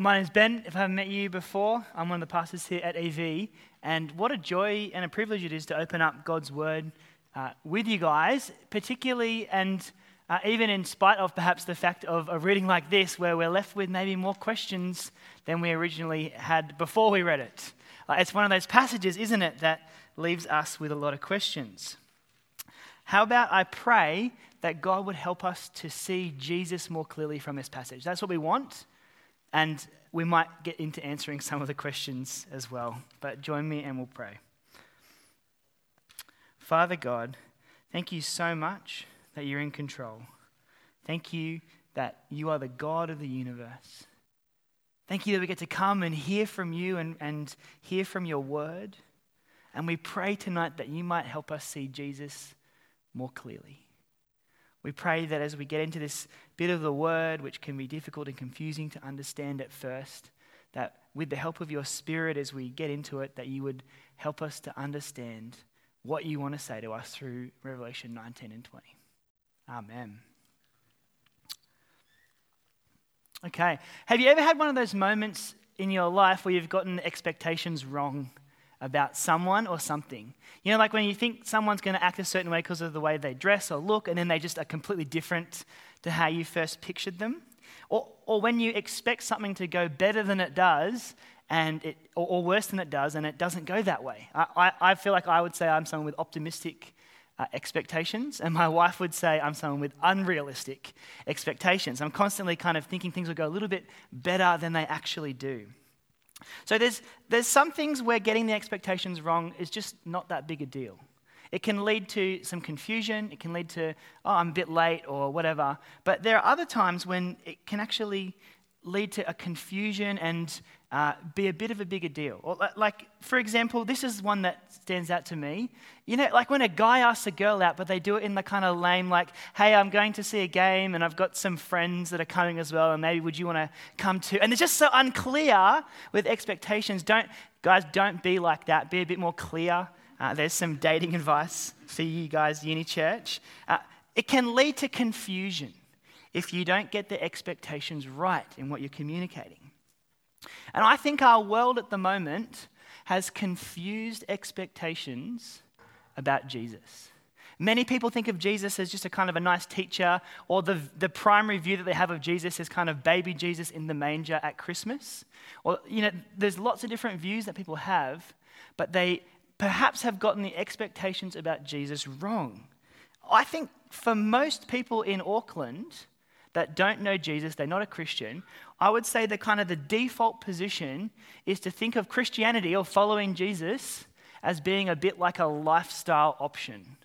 my name's Ben. If I haven't met you before, I'm one of the pastors here at EV. And what a joy and a privilege it is to open up God's Word uh, with you guys, particularly and uh, even in spite of perhaps the fact of a reading like this, where we're left with maybe more questions than we originally had before we read it. Uh, it's one of those passages, isn't it, that leaves us with a lot of questions. How about I pray that God would help us to see Jesus more clearly from this passage? That's what we want. And we might get into answering some of the questions as well. But join me and we'll pray. Father God, thank you so much that you're in control. Thank you that you are the God of the universe. Thank you that we get to come and hear from you and, and hear from your word. And we pray tonight that you might help us see Jesus more clearly. We pray that as we get into this bit of the word, which can be difficult and confusing to understand at first, that with the help of your spirit as we get into it, that you would help us to understand what you want to say to us through Revelation 19 and 20. Amen. Okay. Have you ever had one of those moments in your life where you've gotten expectations wrong about someone or something. You know, like when you think someone's going to act a certain way because of the way they dress or look, and then they just are completely different to how you first pictured them. Or, or when you expect something to go better than it does, and it, or, or worse than it does, and it doesn't go that way. I, I, I feel like I would say I'm someone with optimistic uh, expectations, and my wife would say I'm someone with unrealistic expectations. I'm constantly kind of thinking things will go a little bit better than they actually do. So there's, there's some things where getting the expectations wrong is just not that big a deal. It can lead to some confusion. It can lead to, oh, I'm a bit late or whatever. But there are other times when it can actually lead to a confusion and uh, be a bit of a bigger deal. Or, like, for example, this is one that stands out to me. You know, like when a guy asks a girl out, but they do it in the kind of lame, like, hey, I'm going to see a game and I've got some friends that are coming as well, and maybe would you want to come too? And it's just so unclear with expectations. Don't, guys, don't be like that. Be a bit more clear. Uh, there's some dating advice for you guys, Uni Church. Uh, it can lead to confusion if you don't get the expectations right in what you're communicating. And I think our world at the moment has confused expectations about Jesus. Many people think of Jesus as just a kind of a nice teacher, or the, the primary view that they have of Jesus is kind of baby Jesus in the manger at Christmas. Or, you know, there's lots of different views that people have, but they perhaps have gotten the expectations about Jesus wrong. I think for most people in Auckland, that don't know Jesus, they're not a Christian, I would say the kind of the default position is to think of Christianity or following Jesus as being a bit like a lifestyle option.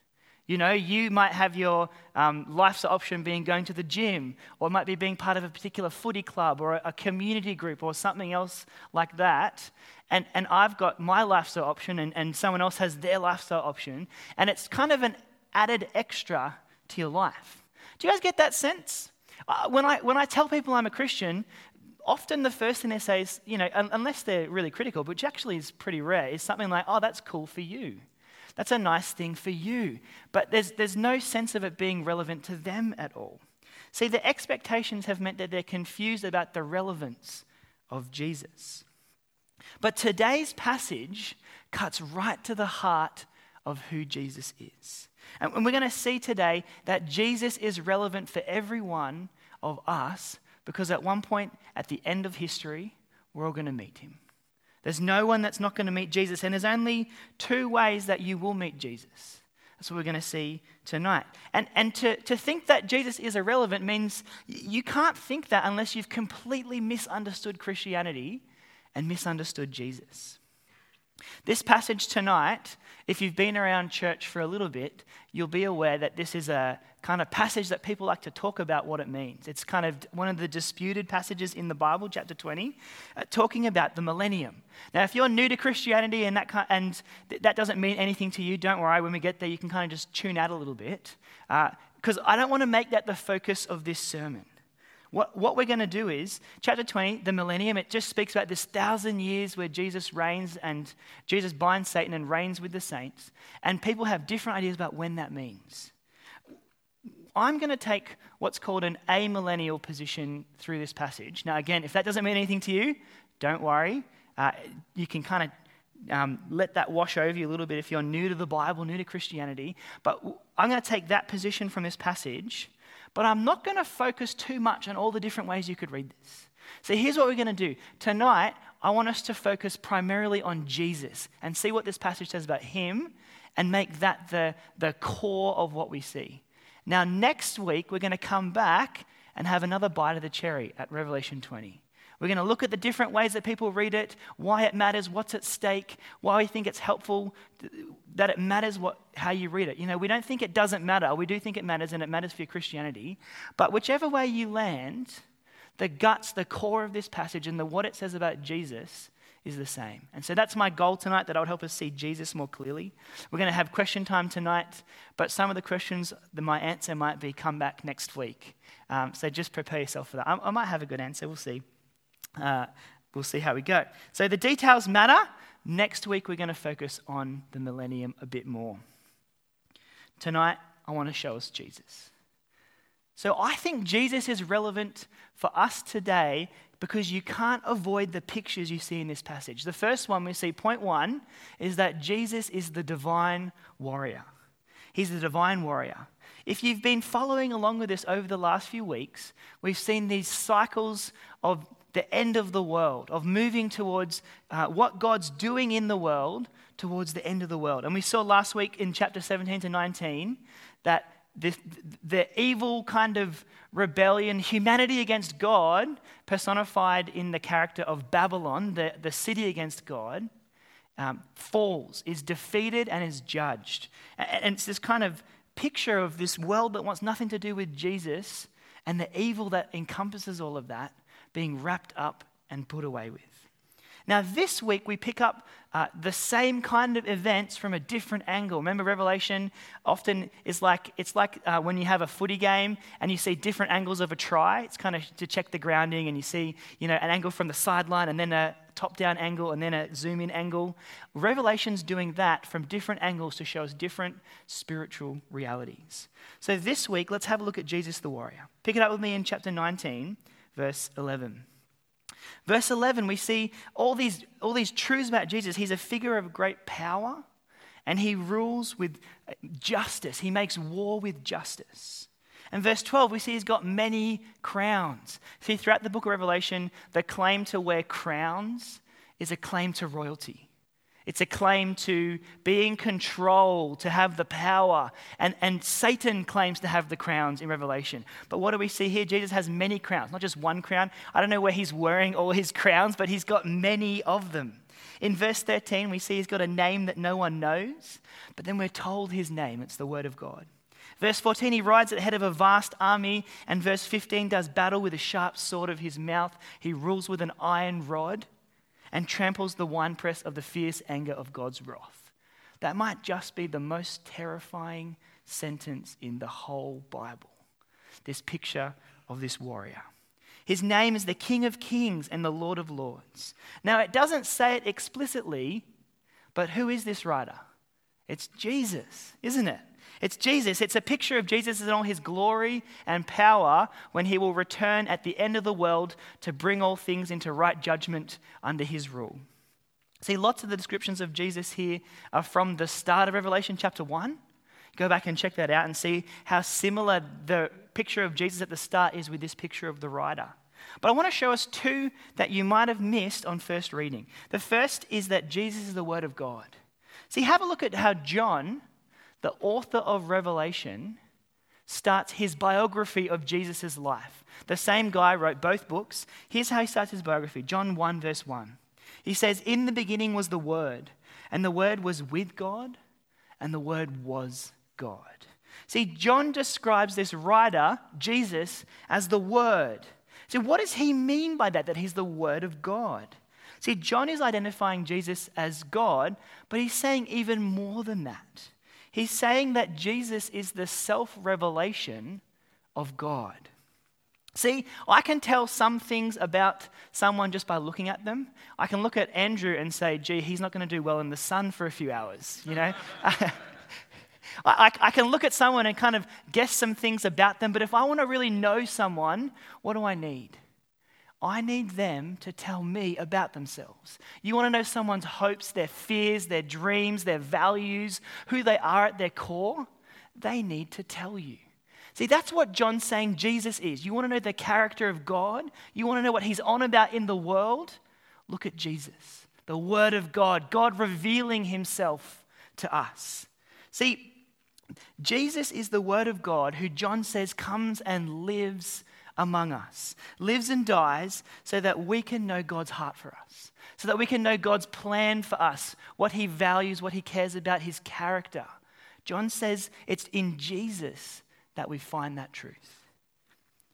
You know, you might have your um, lifestyle option being going to the gym, or it might be being part of a particular footy club or a, a community group or something else like that. And, and I've got my lifestyle option, and, and someone else has their lifestyle option. And it's kind of an added extra to your life. Do you guys get that sense? Uh, when, I, when I tell people I'm a Christian, often the first thing they say is, you know, un- unless they're really critical, which actually is pretty rare, is something like, oh, that's cool for you. That's a nice thing for you. But there's, there's no sense of it being relevant to them at all. See, the expectations have meant that they're confused about the relevance of Jesus. But today's passage cuts right to the heart of who Jesus is. And we're going to see today that Jesus is relevant for every one of us because at one point at the end of history, we're all going to meet him. There's no one that's not going to meet Jesus, and there's only two ways that you will meet Jesus. That's what we're going to see tonight. And, and to, to think that Jesus is irrelevant means you can't think that unless you've completely misunderstood Christianity and misunderstood Jesus. This passage tonight, if you've been around church for a little bit, you'll be aware that this is a kind of passage that people like to talk about what it means. It's kind of one of the disputed passages in the Bible, chapter 20, uh, talking about the millennium. Now, if you're new to Christianity and, that, kind, and th- that doesn't mean anything to you, don't worry. When we get there, you can kind of just tune out a little bit. Because uh, I don't want to make that the focus of this sermon. What, what we're going to do is, chapter 20, the millennium, it just speaks about this thousand years where Jesus reigns and Jesus binds Satan and reigns with the saints. And people have different ideas about when that means. I'm going to take what's called an amillennial position through this passage. Now, again, if that doesn't mean anything to you, don't worry. Uh, you can kind of um, let that wash over you a little bit if you're new to the Bible, new to Christianity. But I'm going to take that position from this passage, but I'm not going to focus too much on all the different ways you could read this. So here's what we're going to do. Tonight, I want us to focus primarily on Jesus and see what this passage says about him and make that the, the core of what we see. Now, next week, we're going to come back and have another bite of the cherry at Revelation 20. We're going to look at the different ways that people read it, why it matters, what's at stake, why we think it's helpful, that it matters what, how you read it. You know, we don't think it doesn't matter. We do think it matters and it matters for your Christianity. But whichever way you land, the guts, the core of this passage and the what it says about Jesus is the same. And so that's my goal tonight, that I would help us see Jesus more clearly. We're going to have question time tonight, but some of the questions, my answer might be come back next week. Um, so just prepare yourself for that. I, I, might have a good answer, we'll see. Uh, we'll see how we go. So the details matter. Next week, we're going to focus on the millennium a bit more. Tonight, I want to show us Jesus. So I think Jesus is relevant for us today because you can't avoid the pictures you see in this passage. The first one we see, point one, is that Jesus is the divine warrior. He's the divine warrior. If you've been following along with this over the last few weeks, we've seen these cycles of the end of the world, of moving towards uh, what God's doing in the world towards the end of the world. And we saw last week in chapter 17 to 19 that this, the evil kind of rebellion, humanity against God, personified in the character of Babylon, the, the city against God, um, falls, is defeated, and is judged. And, and it's this kind of picture of this world that wants nothing to do with Jesus and the evil that encompasses all of that being wrapped up and put away with. Now, this week we pick up uh, the same kind of events from a different angle. Remember, Revelation often is like it's like uh, when you have a footy game and you see different angles of a try. It's kind of to check the grounding, and you see you know an angle from the sideline, and then a top-down angle, and then a zoom-in angle. Revelation's doing that from different angles to show us different spiritual realities. So this week, let's have a look at Jesus the warrior. Pick it up with me in chapter 19, verse 11. Verse 11, we see all these, all these truths about Jesus. He's a figure of great power and he rules with justice. He makes war with justice. And verse 12, we see he's got many crowns. See, throughout the book of Revelation, the claim to wear crowns is a claim to royalty. It's a claim to be in control, to have the power. And, and Satan claims to have the crowns in Revelation. But what do we see here? Jesus has many crowns, not just one crown. I don't know where he's wearing all his crowns, but he's got many of them. In verse 13, we see he's got a name that no one knows, but then we're told his name. It's the Word of God. Verse 14, he rides at the head of a vast army. And verse 15, does battle with a sharp sword of his mouth. He rules with an iron rod and tramples the winepress of the fierce anger of God's wrath. That might just be the most terrifying sentence in the whole Bible. This picture of this warrior. His name is the King of Kings and the Lord of Lords. Now, it doesn't say it explicitly, but who is this rider? It's Jesus, isn't it? It's Jesus. It's a picture of Jesus in all his glory and power when he will return at the end of the world to bring all things into right judgment under his rule. See, lots of the descriptions of Jesus here are from the start of Revelation chapter 1. Go back and check that out and see how similar the picture of Jesus at the start is with this picture of the rider. But I want to show us two that you might have missed on first reading. The first is that Jesus is the Word of God. See, have a look at how John the author of Revelation starts his biography of Jesus' life. The same guy wrote both books. Here's how he starts his biography John 1, verse 1. He says, In the beginning was the Word, and the Word was with God, and the Word was God. See, John describes this writer, Jesus, as the Word. So, what does he mean by that, that he's the Word of God? See, John is identifying Jesus as God, but he's saying even more than that. He's saying that Jesus is the self revelation of God. See, I can tell some things about someone just by looking at them. I can look at Andrew and say, gee, he's not going to do well in the sun for a few hours, you know? I, I, I, can look at someone and kind of guess some things about them, but if I want to really know someone, what do I need? I need them to tell me about themselves. You want to know someone's hopes, their fears, their dreams, their values, who they are at their core? They need to tell you. See, that's what John's saying Jesus is. You want to know the character of God? You want to know what he's on about in the world? Look at Jesus, the Word of God, God revealing himself to us. See, Jesus is the Word of God who John says comes and lives among us, lives and dies so that we can know God's heart for us, so that we can know God's plan for us, what He values, what He cares about, His character. John says it's in Jesus that we find that truth.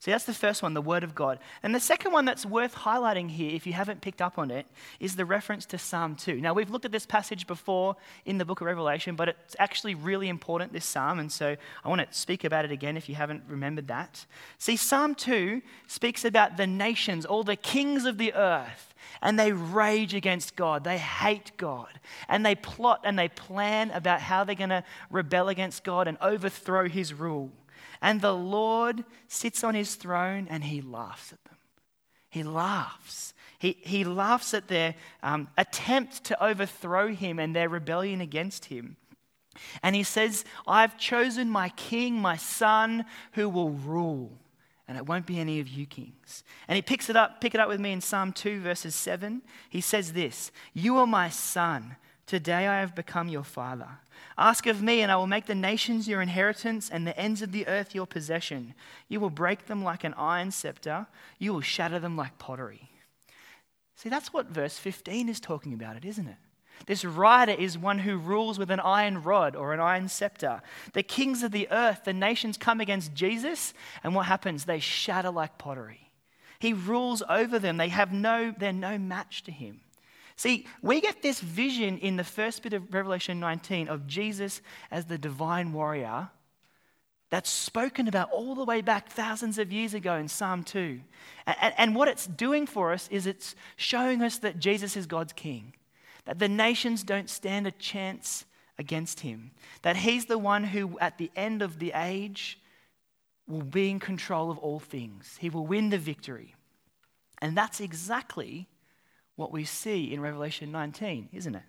See, that's the first one, the Word of God. And the second one that's worth highlighting here, if you haven't picked up on it, is the reference to Psalm 2. Now, we've looked at this passage before in the book of Revelation, but it's actually really important, this psalm, and so I want to speak about it again if you haven't remembered that. See, Psalm 2 speaks about the nations, all the kings of the earth, and they rage against God. They hate God, and they plot and they plan about how they're going to rebel against God and overthrow his rule. And the Lord sits on his throne and he laughs at them. He laughs. He, he laughs at their um, attempt to overthrow him and their rebellion against him. And he says, I've chosen my king, my son, who will rule. And it won't be any of you kings. And he picks it up, pick it up with me in Psalm 2, verses 7. He says this You are my son. Today I have become your father. Ask of me, and I will make the nations your inheritance and the ends of the earth your possession. You will break them like an iron scepter, you will shatter them like pottery. See, that's what verse 15 is talking about, it, isn't it? This rider is one who rules with an iron rod or an iron scepter. The kings of the earth, the nations come against Jesus, and what happens? They shatter like pottery. He rules over them. They have no, they're no match to him. See, we get this vision in the first bit of Revelation 19 of Jesus as the divine warrior that's spoken about all the way back thousands of years ago in Psalm 2. And, what it's doing for us is it's showing us that Jesus is God's king, that the nations don't stand a chance against him, that he's the one who, at the end of the age, will be in control of all things. He will win the victory. And that's exactly what we see in Revelation 19, isn't it?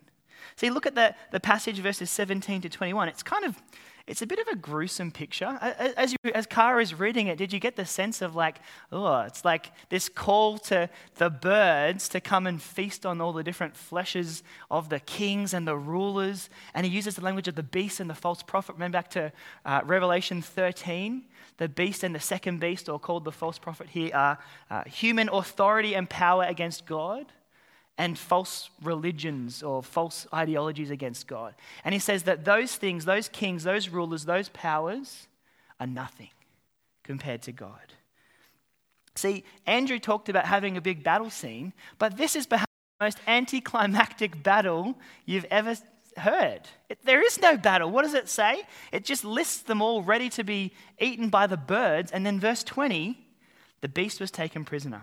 See, look at the, the passage, verses 17 to 21. It's kind of, it's a bit of a gruesome picture. As, you, as Kara is reading it, did you get the sense of like, oh, it's like this call to the birds to come and feast on all the different fleshes of the kings and the rulers? And he uses the language of the beast and the false prophet. Remember back to uh, Revelation 13? The beast and the second beast, or called the false prophet here, are uh, human authority and power against God and false religions or false ideologies against God. And he says that those things, those kings, those rulers, those powers are nothing compared to God. See, Andrew talked about having a big battle scene, but this is perhaps the most anticlimactic battle you've ever heard. It, there is no battle. What does it say? It just lists them all ready to be eaten by the birds. And then, verse 20 the beast was taken prisoner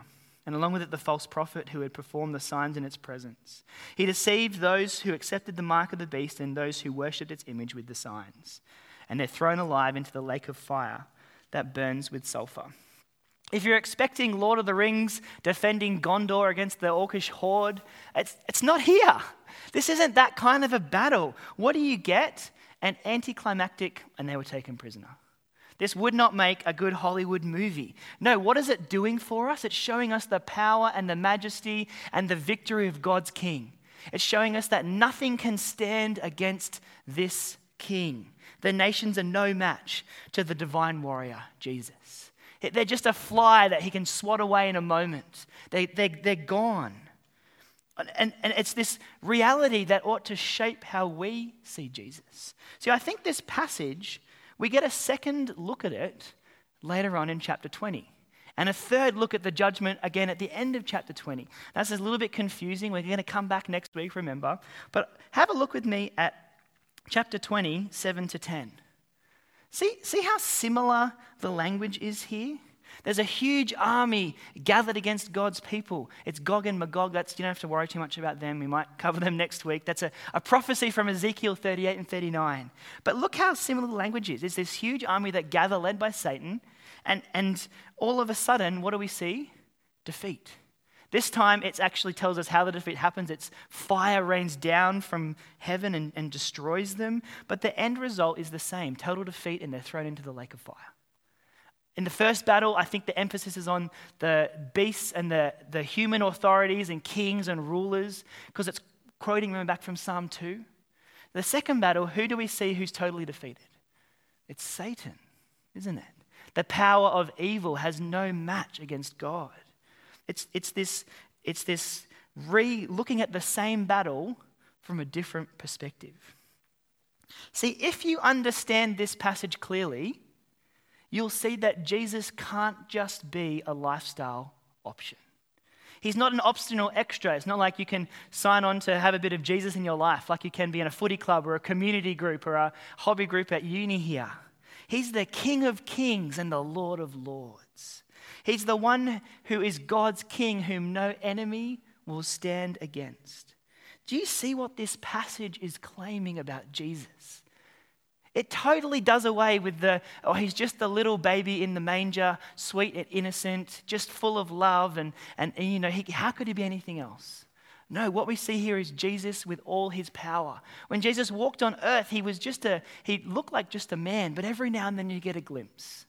and along with it the false prophet who had performed the signs in its presence. He deceived those who accepted the mark of the beast and those who worshipped its image with the signs. And they're thrown alive into the lake of fire that burns with sulfur. If you're expecting Lord of the Rings defending Gondor against the Orcish horde, it's, it's not here. This isn't that kind of a battle. What do you get? An anticlimactic, and they were taken prisoner. This would not make a good Hollywood movie. No, what is it doing for us? It's showing us the power and the majesty and the victory of God's King. It's showing us that nothing can stand against this King. The nations are no match to the divine warrior, Jesus. They're just a fly that he can swat away in a moment. They, they, they're gone. And, and it's this reality that ought to shape how we see Jesus. See, I think this passage we get a second look at it later on in chapter 20. And a third look at the judgment again at the end of chapter 20. That's a little bit confusing. We're going to come back next week, remember. But have a look with me at chapter 20, 7 to 10. See, see how similar the language is here? There's a huge army gathered against God's people. It's Gog and Magog. That's, you don't have to worry too much about them. We might cover them next week. That's a, a prophecy from Ezekiel 38 and 39. But look how similar the language is. There's this huge army that gather led by Satan. And, and all of a sudden, what do we see? Defeat. This time, it actually tells us how the defeat happens. It's fire rains down from heaven and, and destroys them. But the end result is the same total defeat, and they're thrown into the lake of fire. In the first battle, I think the emphasis is on the beasts and the, the human authorities and kings and rulers, because it's quoting them back from Psalm 2. The second battle, who do we see who's totally defeated? It's Satan, isn't it? The power of evil has no match against God. It's, it's this, it's this re looking at the same battle from a different perspective. See, if you understand this passage clearly, you'll see that Jesus can't just be a lifestyle option. He's not an optional extra. It's not like you can sign on to have a bit of Jesus in your life, like you can be in a footy club or a community group or a hobby group at uni here. He's the King of kings and the Lord of lords. He's the one who is God's king, whom no enemy will stand against. Do you see what this passage is claiming about Jesus? It totally does away with the, oh, he's just the little baby in the manger, sweet and innocent, just full of love, and, and, and you know, he, how could he be anything else? No, what we see here is Jesus with all his power. When Jesus walked on earth, he was just a, he looked like just a man, but every now and then you get a glimpse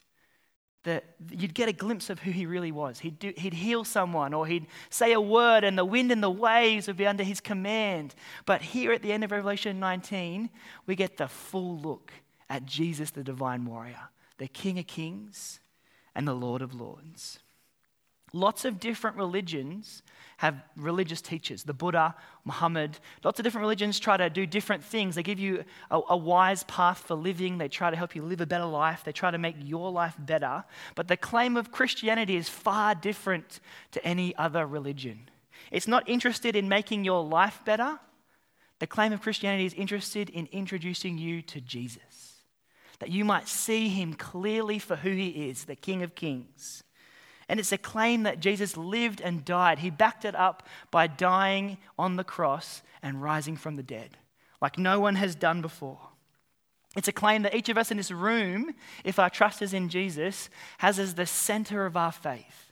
that you'd get a glimpse of who he really was. He'd, do, he'd heal someone or he'd say a word and the wind and the waves would be under his command. But here at the end of Revelation 19, we get the full look at Jesus, the divine warrior, the King of kings and the Lord of lords. Lots of different religions have religious teachers. The Buddha, Muhammad, lots of different religions try to do different things. They give you a, a, wise path for living, they try to help you live a better life, they try to make your life better. But the claim of Christianity is far different to any other religion. It's not interested in making your life better. The claim of Christianity is interested in introducing you to Jesus, that you might see him clearly for who he is, the King of Kings and it's a claim that Jesus lived and died. He backed it up by dying on the cross and rising from the dead, like no one has done before. It's a claim that each of us in this room, if our trust is in Jesus, has as the center of our faith.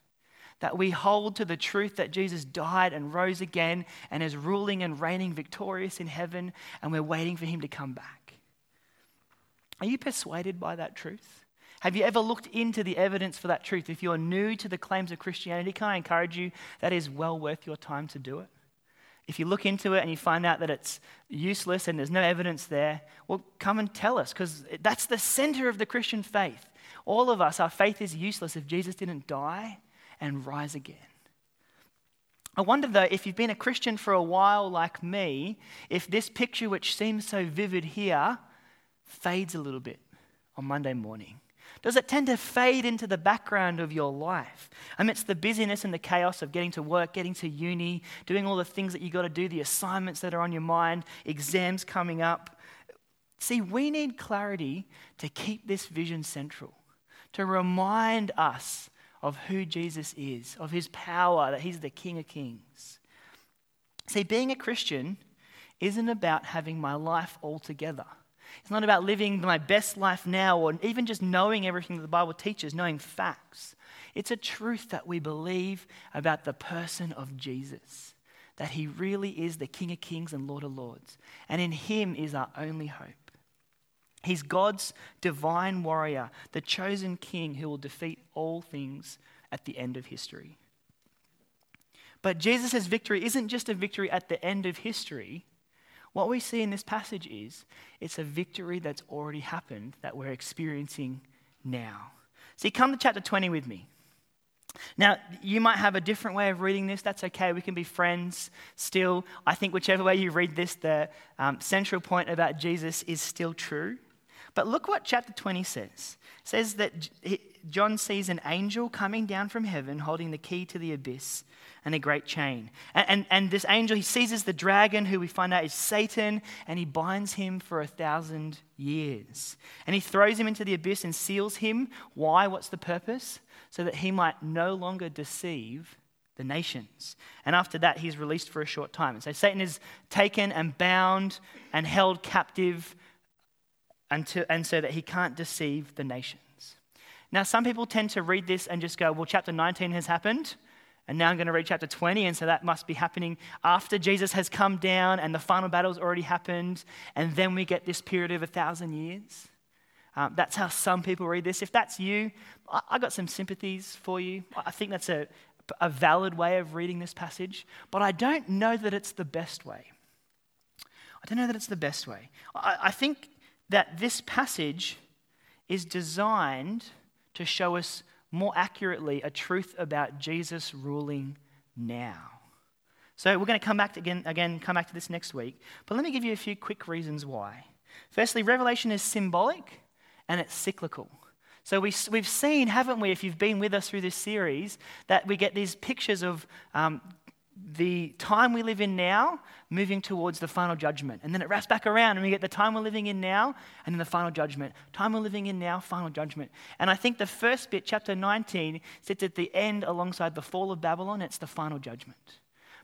That we hold to the truth that Jesus died and rose again and is ruling and reigning victorious in heaven, and we're waiting for him to come back. Are you persuaded by that truth? Have you ever looked into the evidence for that truth? If you're new to the claims of Christianity, can I encourage you that is well worth your time to do it? If you look into it and you find out that it's useless and there's no evidence there, well, come and tell us because that's the center of the Christian faith. All of us, our faith is useless if Jesus didn't die and rise again. I wonder though, if you've been a Christian for a while like me, if this picture, which seems so vivid here, fades a little bit on Monday morning. Does it tend to fade into the background of your life amidst the busyness and the chaos of getting to work, getting to uni, doing all the things that you've got to do, the assignments that are on your mind, exams coming up? See, we need clarity to keep this vision central, to remind us of who Jesus is, of his power, that he's the King of Kings. See, being a Christian isn't about having my life all together. It's not about living my best life now or even just knowing everything that the Bible teaches, knowing facts. It's a truth that we believe about the person of Jesus, that he really is the King of kings and Lord of lords. And in him is our only hope. He's God's divine warrior, the chosen king who will defeat all things at the end of history. But Jesus' victory isn't just a victory at the end of history, what we see in this passage is it's a victory that's already happened that we're experiencing now. See, come to chapter 20 with me. Now, you might have a different way of reading this. That's okay. We can be friends still. I think whichever way you read this, the um, central point about Jesus is still true. But look what chapter 20 says. It says that John sees an angel coming down from heaven holding the key to the abyss and a great chain. And, and, and, this angel, he seizes the dragon, who we find out is Satan, and he binds him for a thousand years. And he throws him into the abyss and seals him. Why? What's the purpose? So that he might no longer deceive the nations. And after that, he's released for a short time. And so Satan is taken and bound and held captive and so that he can't deceive the nations. Now, some people tend to read this and just go, well, chapter 19 has happened. And now I'm going to read chapter 20, and so that must be happening after Jesus has come down and the final battle's already happened, and then we get this period of a thousand years. Um, that's how some people read this. If that's you, I, I got some sympathies for you. I think that's a, a valid way of reading this passage, but I don't know that it's the best way. I don't know that it's the best way. I, I think that this passage is designed to show us more accurately, a truth about Jesus ruling now. So we're going to come back to again, again, come back to this next week. But let me give you a few quick reasons why. Firstly, Revelation is symbolic and it's cyclical. So we, we've seen, haven't we, if you've been with us through this series, that we get these pictures of um, the time we live in now moving towards the final judgment. And then it wraps back around and we get the time we're living in now and then the final judgment. Time we're living in now, final judgment. And I think the first bit, chapter 19, sits at the end alongside the fall of Babylon. It's the final judgment.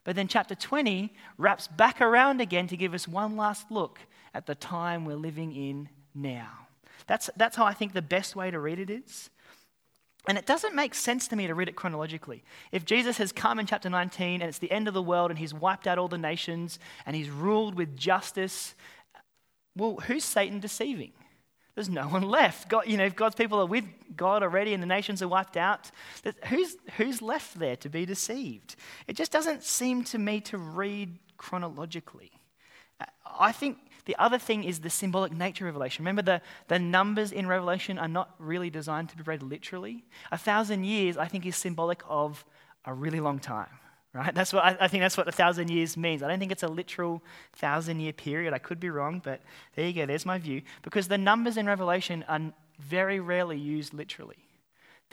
But then chapter 20 wraps back around again to give us one last look at the time we're living in now. That's, that's how I think the best way to read it is. And it doesn't make sense to me to read it chronologically. If Jesus has come in chapter 19 and it's the end of the world and he's wiped out all the nations and he's ruled with justice, well, who's Satan deceiving? There's no one left. God, you know, if God's people are with God already and the nations are wiped out, who's, who's left there to be deceived? It just doesn't seem to me to read chronologically. I think the other thing is the symbolic nature of Revelation. Remember, the, the numbers in Revelation are not really designed to be read literally. A thousand years, I think, is symbolic of a really long time, right? That's what I, I think that's what a thousand years means. I don't think it's a literal thousand year period. I could be wrong, but there you go. There's my view. Because the numbers in Revelation are very rarely used literally.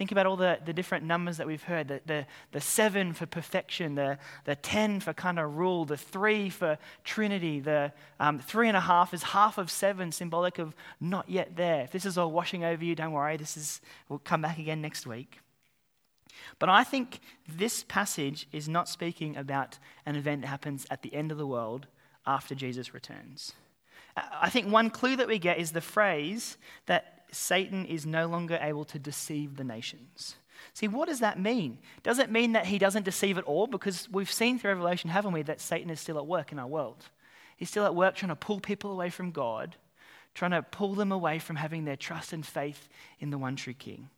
Think about all the, the different numbers that we've heard the, the, the seven for perfection, the, the 10 for kind of rule, the three for Trinity, the um, three and a half is half of seven, symbolic of not yet there. If this is all washing over you, don't worry, this is, we'll come back again next week. But I think this passage is not speaking about an event that happens at the end of the world after Jesus returns. I think one clue that we get is the phrase that Satan is no longer able to deceive the nations. See, what does that mean? Does it mean that he doesn't deceive at all? Because we've seen through Revelation, haven't we, that Satan is still at work in our world. He's still at work trying to pull people away from God, trying to pull them away from having their trust and faith in the one true King.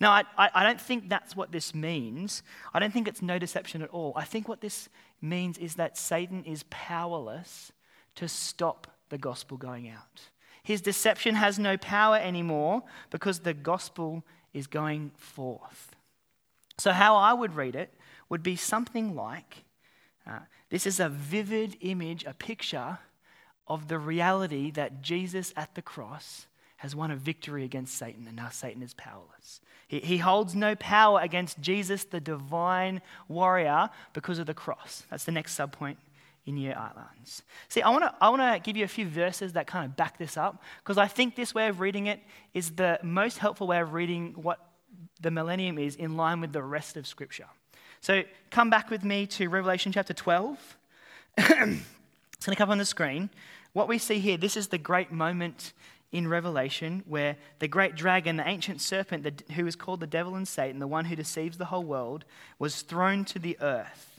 Now, I, I, don't think that's what this means. I don't think it's no deception at all. I think what this means is that Satan is powerless to stop the gospel going out. His deception has no power anymore because the gospel is going forth. So, how I would read it would be something like uh, this is a vivid image, a picture of the reality that Jesus at the cross has won a victory against Satan, and now Satan is powerless. He, he holds no power against Jesus, the divine warrior, because of the cross. That's the next subpoint in your outlines. See, I want to I wanna give you a few verses that kind of back this up because I think this way of reading it is the most helpful way of reading what the millennium is in line with the rest of Scripture. So come back with me to Revelation chapter 12. it's going to come up on the screen. What we see here, this is the great moment in Revelation where the great dragon, the ancient serpent, who is called the devil and Satan, the one who deceives the whole world, was thrown to the earth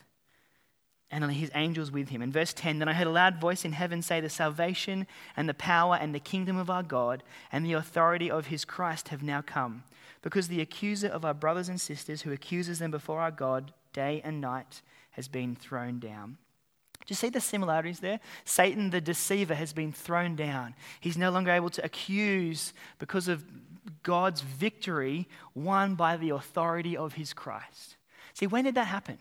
and his angels with him. In verse 10, then I heard a loud voice in heaven say, The salvation and the power and the kingdom of our God and the authority of his Christ have now come. Because the accuser of our brothers and sisters, who accuses them before our God day and night, has been thrown down. Do you see the similarities there? Satan, the deceiver, has been thrown down. He's no longer able to accuse because of God's victory won by the authority of his Christ. See, when did that happen?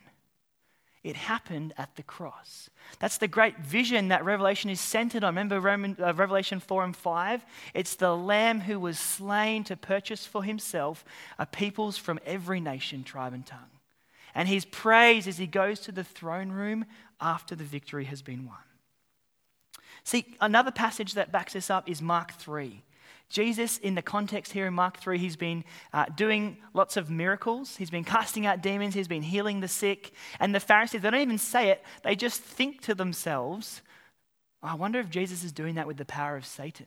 It happened at the cross. That's the great vision that Revelation is centered on. Remember Roman, uh, Revelation 4 and 5? It's the Lamb who was slain to purchase for himself a peoples from every nation, tribe, and tongue. And he's praised as he goes to the throne room after the victory has been won. See, another passage that backs this up is Mark 3. Jesus, in the context here in Mark 3, he's been uh, doing lots of miracles. He's been casting out demons. He's been healing the sick. And the Pharisees, they don't even say it, they just think to themselves, I wonder if Jesus is doing that with the power of Satan.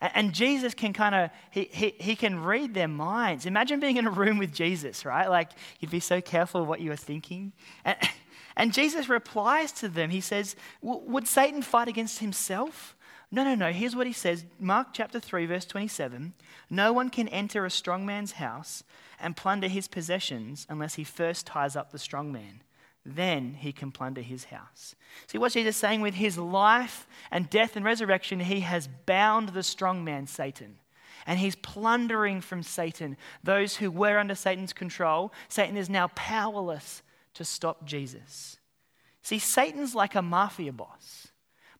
And, and Jesus can kind of, he, he, he can read their minds. Imagine being in a room with Jesus, right? Like, you'd be so careful what you were thinking. And, and Jesus replies to them. He says, Would Satan fight against himself? No, no, no. Here's what he says Mark chapter 3, verse 27 No one can enter a strong man's house and plunder his possessions unless he first ties up the strong man. Then he can plunder his house. See, what Jesus is saying with his life and death and resurrection? He has bound the strong man, Satan. And he's plundering from Satan those who were under Satan's control. Satan is now powerless to stop Jesus. See, Satan's like a mafia boss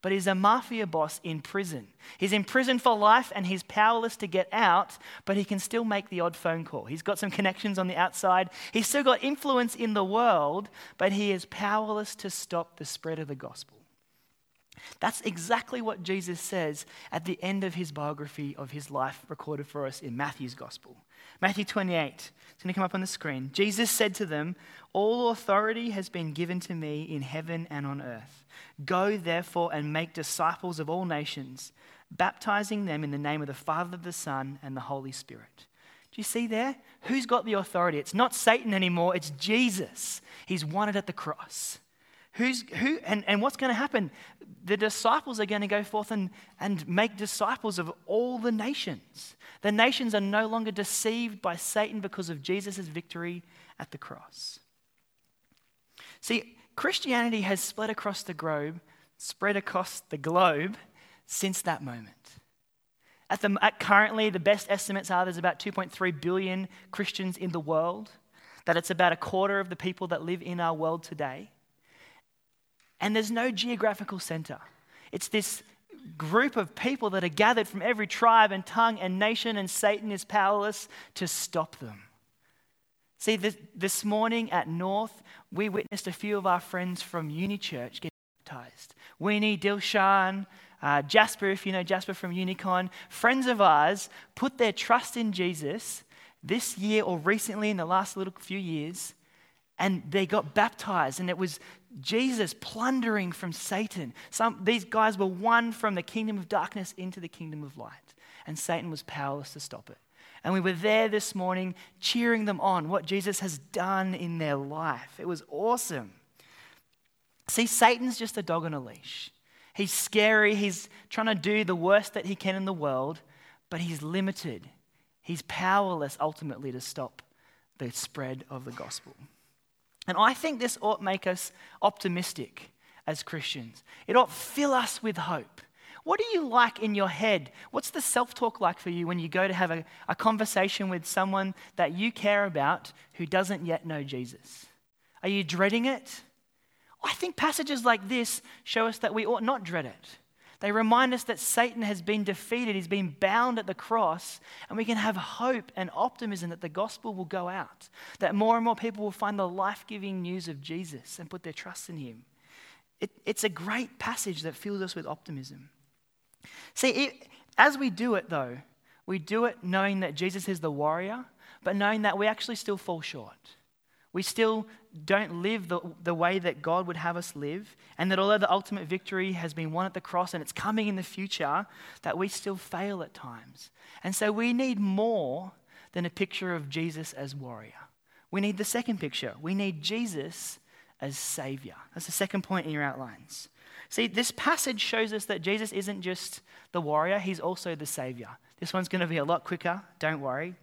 but he's a mafia boss in prison. He's in prison for life and he's powerless to get out, but he can still make the odd phone call. He's got some connections on the outside. He's still got influence in the world, but he is powerless to stop the spread of the gospel. That's exactly what Jesus says at the end of his biography of his life recorded for us in Matthew's gospel. Matthew 28, it's going to come up on the screen. Jesus said to them, All authority has been given to me in heaven and on earth. Go, therefore, and make disciples of all nations, baptizing them in the name of the Father, the Son, and the Holy Spirit. Do you see there? Who's got the authority? It's not Satan anymore, it's Jesus. He's won it at the cross. Who's, who, and, and what's going to happen? The disciples are going to go forth and, and make disciples of all the nations. The nations are no longer deceived by Satan because of Jesus' victory at the cross. See, Christianity has spread across the globe, spread across the globe since that moment. At, the, at currently, the best estimates are there's about 2.3 billion Christians in the world, that it's about a quarter of the people that live in our world today. And there's no geographical center. It's this group of people that are gathered from every tribe and tongue and nation, and Satan is powerless to stop them. See, this, this morning at North, we witnessed a few of our friends from Uni Church get baptized. Weenie, Dilshan, uh, Jasper, if you know Jasper from Unicon, friends of ours put their trust in Jesus this year or recently in the last little few years, and they got baptized, and it was Jesus plundering from Satan. Some, these guys were won from the kingdom of darkness into the kingdom of light, and Satan was powerless to stop it. And we were there this morning cheering them on, what Jesus has done in their life. It was awesome. See, Satan's just a dog on a leash. He's scary. He's trying to do the worst that he can in the world, but he's limited. He's powerless ultimately to stop the spread of the gospel. And I think this ought make us optimistic as Christians. It ought fill us with hope. What do you like in your head? What's the self talk like for you when you go to have a, a conversation with someone that you care about who doesn't yet know Jesus? Are you dreading it? I think passages like this show us that we ought not dread it. They remind us that Satan has been defeated, he's been bound at the cross, and we can have hope and optimism that the gospel will go out, that more and more people will find the life giving news of Jesus and put their trust in him. It, it's a great passage that fills us with optimism. See, it, as we do it, though, we do it knowing that Jesus is the warrior, but knowing that we actually still fall short. We still don't live the, the way that God would have us live, and that although the ultimate victory has been won at the cross and it's coming in the future, that we still fail at times. And so we need more than a picture of Jesus as warrior. We need the second picture. We need Jesus as Savior. That's the second point in your outlines. See, this passage shows us that Jesus isn't just the warrior, he's also the savior. This one's going to be a lot quicker, don't worry.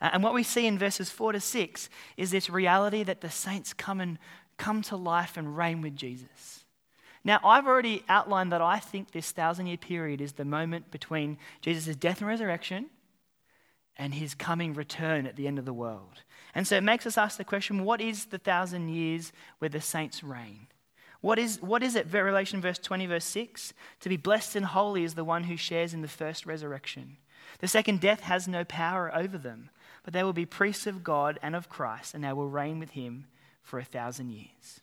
Uh, and what we see in verses 4 to 6 is this reality that the saints come and come to life and reign with Jesus. Now, I've already outlined that I think this thousand year period is the moment between Jesus' death and resurrection and his coming return at the end of the world. And so it makes us ask the question what is the thousand years where the saints reign? What is, what is it? Revelation verse 20, verse 6 To be blessed and holy is the one who shares in the first resurrection. The second death has no power over them, but they will be priests of God and of Christ, and they will reign with him for a thousand years.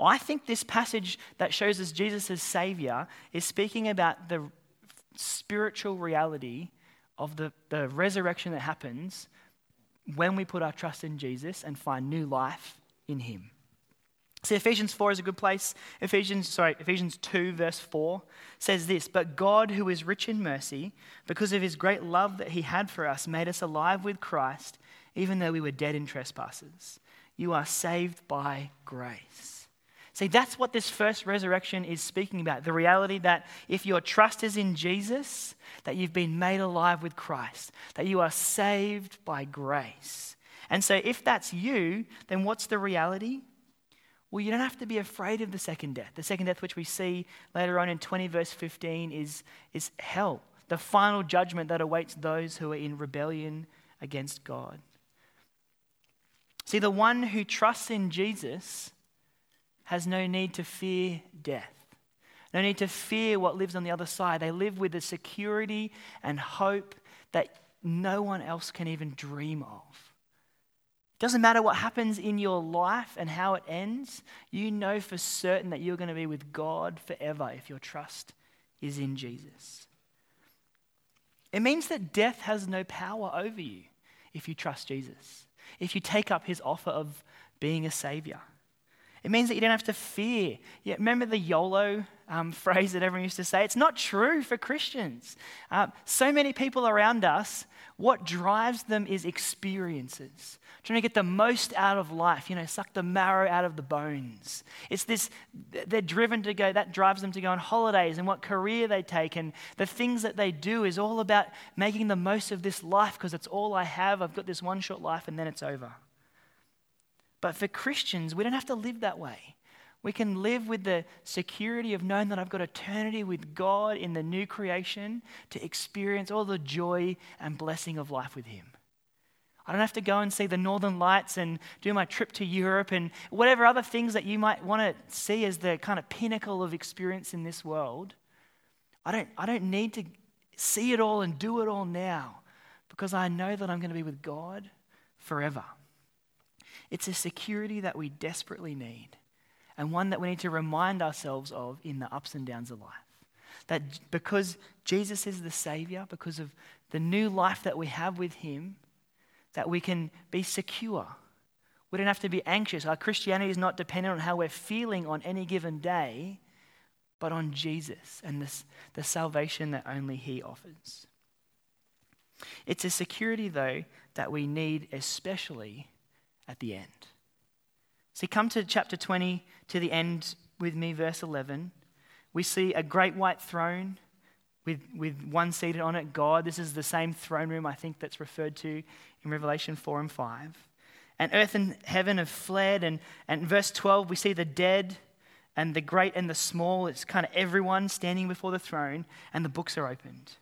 I think this passage that shows us Jesus as Savior is speaking about the spiritual reality of the, the resurrection that happens when we put our trust in Jesus and find new life in Him. See, Ephesians 4 is a good place. Ephesians, sorry, Ephesians 2, verse 4 says this But God, who is rich in mercy, because of his great love that he had for us, made us alive with Christ, even though we were dead in trespasses. You are saved by grace. See, that's what this first resurrection is speaking about the reality that if your trust is in Jesus, that you've been made alive with Christ, that you are saved by grace. And so, if that's you, then what's the reality? Well, you don't have to be afraid of the second death. The second death, which we see later on in 20, verse 15, is, is hell, the final judgment that awaits those who are in rebellion against God. See, the one who trusts in Jesus has no need to fear death, no need to fear what lives on the other side. They live with a security and hope that no one else can even dream of. Doesn't matter what happens in your life and how it ends, you know for certain that you're going to be with God forever if your trust is in Jesus. It means that death has no power over you if you trust Jesus, if you take up his offer of being a savior. It means that you don't have to fear. Yeah, remember the YOLO um, phrase that everyone used to say? It's not true for Christians. Uh, so many people around us, what drives them is experiences. Trying to get the most out of life, you know, suck the marrow out of the bones. It's this, they're driven to go, that drives them to go on holidays and what career they take and the things that they do is all about making the most of this life because it's all I have. I've got this one short life and then it's over. But for Christians, we don't have to live that way. We can live with the security of knowing that I've got eternity with God in the new creation to experience all the joy and blessing of life with Him. I don't have to go and see the northern lights and do my trip to Europe and whatever other things that you might want to see as the kind of pinnacle of experience in this world. I don't, I don't need to see it all and do it all now because I know that I'm going to be with God forever. It's a security that we desperately need and one that we need to remind ourselves of in the ups and downs of life. That because Jesus is the Savior, because of the new life that we have with Him, that we can be secure. We don't have to be anxious. Our Christianity is not dependent on how we're feeling on any given day, but on Jesus and this, the salvation that only He offers. It's a security, though, that we need especially at the end. See, come to chapter 20, to the end with me, verse 11. We see a great white throne with, with one seated on it, God. This is the same throne room, I think, that's referred to in Revelation 4 and 5. And earth and heaven have fled. And, and in verse 12, we see the dead and the great and the small. It's kind of everyone standing before the throne, and the books are opened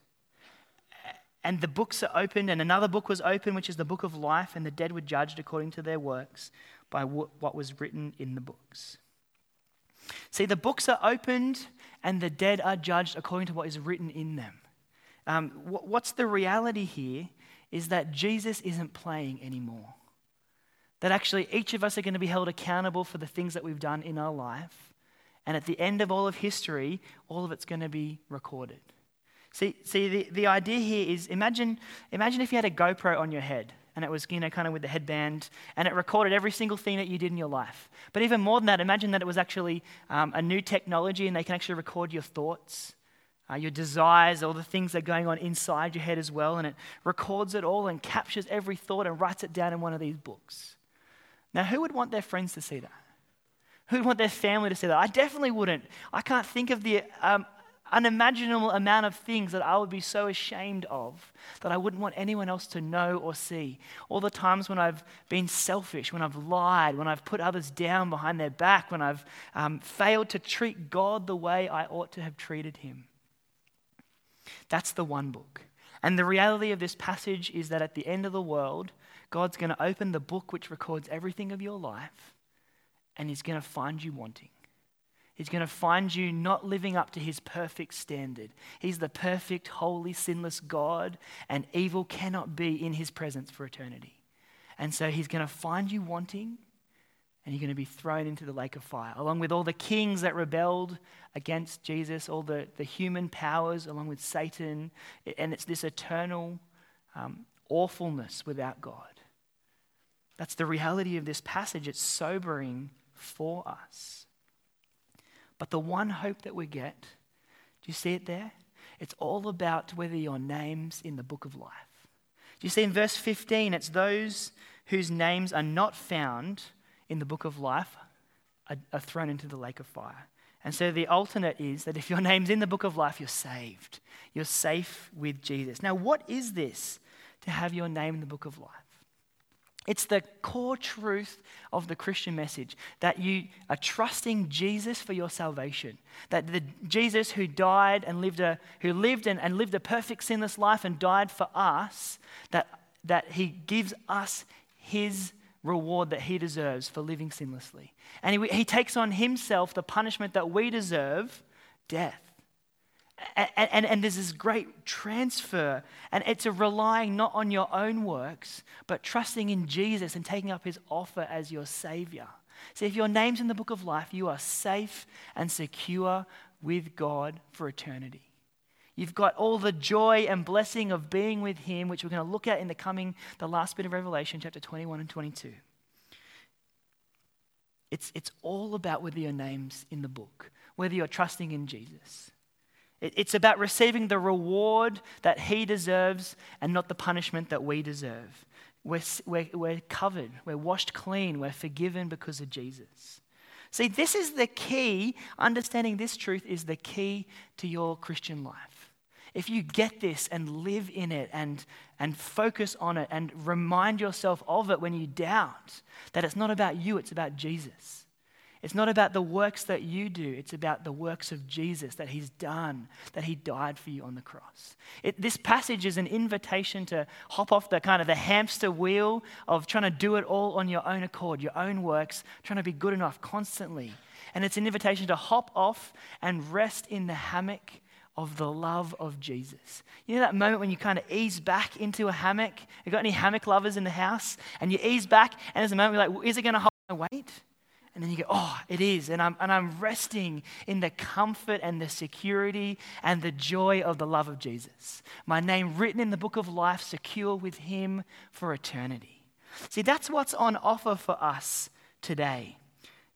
and the books are opened, and another book was opened, which is the book of life, and the dead were judged according to their works by what was written in the books. See, the books are opened, and the dead are judged according to what is written in them. Um, what's the reality here is that Jesus isn't playing anymore. That actually each of us are going to be held accountable for the things that we've done in our life. And at the end of all of history, all of it's going to be recorded. See, see the, the idea here is imagine, imagine if you had a GoPro on your head and it was, you know, kind of with the headband and it recorded every single thing that you did in your life. But even more than that, imagine that it was actually um, a new technology and they can actually record your thoughts, uh, your desires, all the things that are going on inside your head as well. And it records it all and captures every thought and writes it down in one of these books. Now, who would want their friends to see that? Who would want their family to see that? I definitely wouldn't. I can't think of the um, unimaginable amount of things that I would be so ashamed of that I wouldn't want anyone else to know or see. All the times when I've been selfish, when I've lied, when I've put others down behind their back, when I've um, failed to treat God the way I ought to have treated Him. That's the one book. And the reality of this passage is that at the end of the world, God's going to open the book which records everything of your life, and He's going to find you wanting. He's going to find you not living up to His perfect standard. He's the perfect, holy, sinless God, and evil cannot be in His presence for eternity. And so He's going to find you wanting, and you're going to be thrown into the lake of fire, along with all the kings that rebelled against Jesus, all the, the human powers, along with Satan. And it's this eternal um, awfulness without God. That's the reality of this passage. It's sobering for us. But the one hope that we get, do you see it there? It's all about whether your name's in the book of life. Do you see in verse 15, it's those whose names are not found in the book of life are, are thrown into the lake of fire. And so the alternate is that if your name's in the book of life, you're saved. You're safe with Jesus. Now, what is this to have your name in the book of life? It's the core truth of the Christian message that you are trusting Jesus for your salvation. That the Jesus who died and lived a who lived and, and lived a perfect sinless life and died for us, that, that he gives us his reward that he deserves for living sinlessly. And he, he takes on himself the punishment that we deserve death. And, and, and, there's this great transfer, and it's a relying not on your own works, but trusting in Jesus and taking up his offer as your Savior. See, if your name's in the book of life, you are safe and secure with God for eternity. You've got all the joy and blessing of being with Him, which we're going to look at in the coming, the last bit of Revelation, chapter 21 and 22. It's, it's all about whether your name's in the book, whether you're trusting in Jesus. It, it's about receiving the reward that He deserves and not the punishment that we deserve. We're, we're, we're covered, we're washed clean, we're forgiven because of Jesus. See, this is the key. Understanding this truth is the key to your Christian life. If you get this and live in it and, and focus on it and remind yourself of it when you doubt that it's not about you, it's about Jesus. It's not about the works that you do, it's about the works of Jesus that He's done, that He died for you on the cross. It, this passage is an invitation to hop off the kind of the hamster wheel of trying to do it all on your own accord, your own works, trying to be good enough constantly. And it's an invitation to hop off and rest in the hammock of the love of Jesus. You know that moment when you kind of ease back into a hammock? You got any hammock lovers in the house? And you ease back, and there's a moment you're like, well, is it going to hold my weight? And then you go, oh, it is. And I'm, and I'm resting in the comfort and the security and the joy of the love of Jesus. My name written in the book of life, secure with Him for eternity. See, that's what's on offer for us today.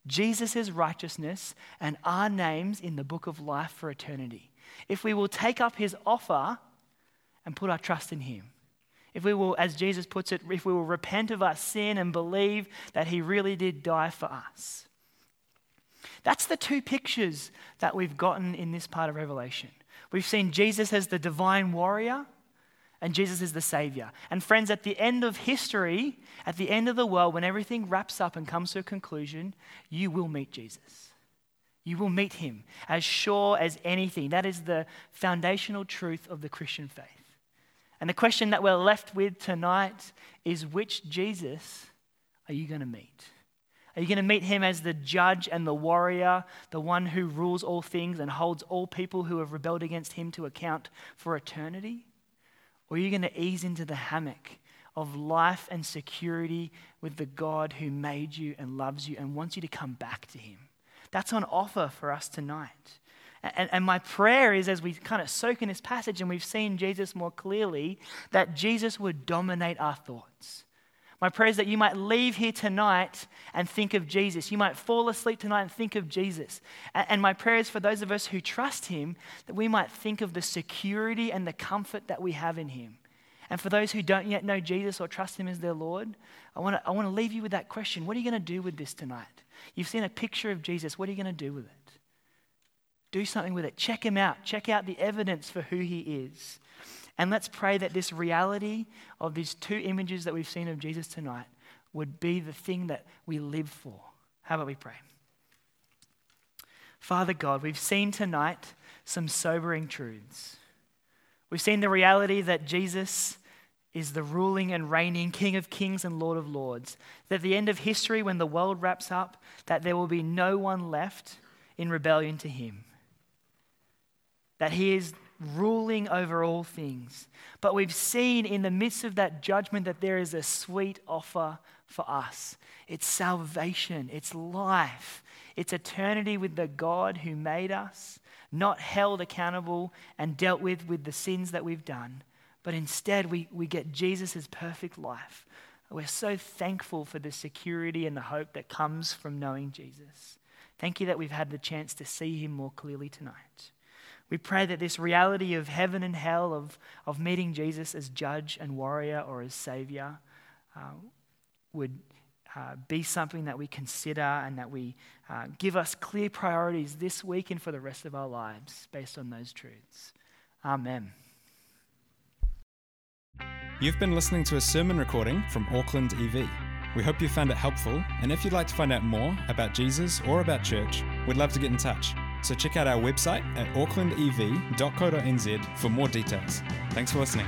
Jesus' righteousness and our names in the book of life for eternity if we will take up his offer and put our trust in him. If we will, as Jesus puts it, if we will repent of our sin and believe that he really did die for us. That's the two pictures that we've gotten in this part of Revelation. We've seen Jesus as the divine warrior, and Jesus is the Savior. And friends, at the end of history, at the end of the world, when everything wraps up and comes to a conclusion, you will meet Jesus. You will meet him as sure as anything. That is the foundational truth of the Christian faith. And the question that we're left with tonight is which Jesus are you going to meet? Are you going to meet him as the judge and the warrior, the one who rules all things and holds all people who have rebelled against him to account for eternity? Or are you going to ease into the hammock of life and security with the God who made you and loves you and wants you to come back to him? That's on offer for us tonight. And, and, my prayer is as we kind of soak in this passage and we've seen Jesus more clearly, that Jesus would dominate our thoughts. My prayer is that you might leave here tonight and think of Jesus. You might fall asleep tonight and think of Jesus. And, my prayer is for those of us who trust Him that we might think of the security and the comfort that we have in Him. And for those who don't yet know Jesus or trust Him as their Lord, I want to I want to leave you with that question What are you going to do with this tonight? You've seen a picture of Jesus. What are you going to do with it? Do something with it. Check him out. Check out the evidence for who he is. And let's pray that this reality of these two images that we've seen of Jesus tonight would be the thing that we live for. How about we pray? Father God, we've seen tonight some sobering truths. We've seen the reality that Jesus is the ruling and reigning King of kings and Lord of lords. That at the end of history, when the world wraps up, that there will be no one left in rebellion to him. That he is ruling over all things. But we've seen in the midst of that judgment that there is a sweet offer for us. It's salvation, it's life, it's eternity with the God who made us, not held accountable and dealt with with the sins that we've done, but instead we, we get Jesus' perfect life. We're so thankful for the security and the hope that comes from knowing Jesus. Thank you that we've had the chance to see him more clearly tonight. We pray that this reality of heaven and hell, of, of meeting Jesus as judge and warrior or as savior, uh, would uh, be something that we consider and that we uh, give us clear priorities this week and for the rest of our lives based on those truths. Amen. You've been listening to a sermon recording from Auckland EV. We hope you found it helpful, and if you'd like to find out more about Jesus or about church, we'd love to get in touch. So check out our website at aucklandev.co.nz for more details. Thanks for listening.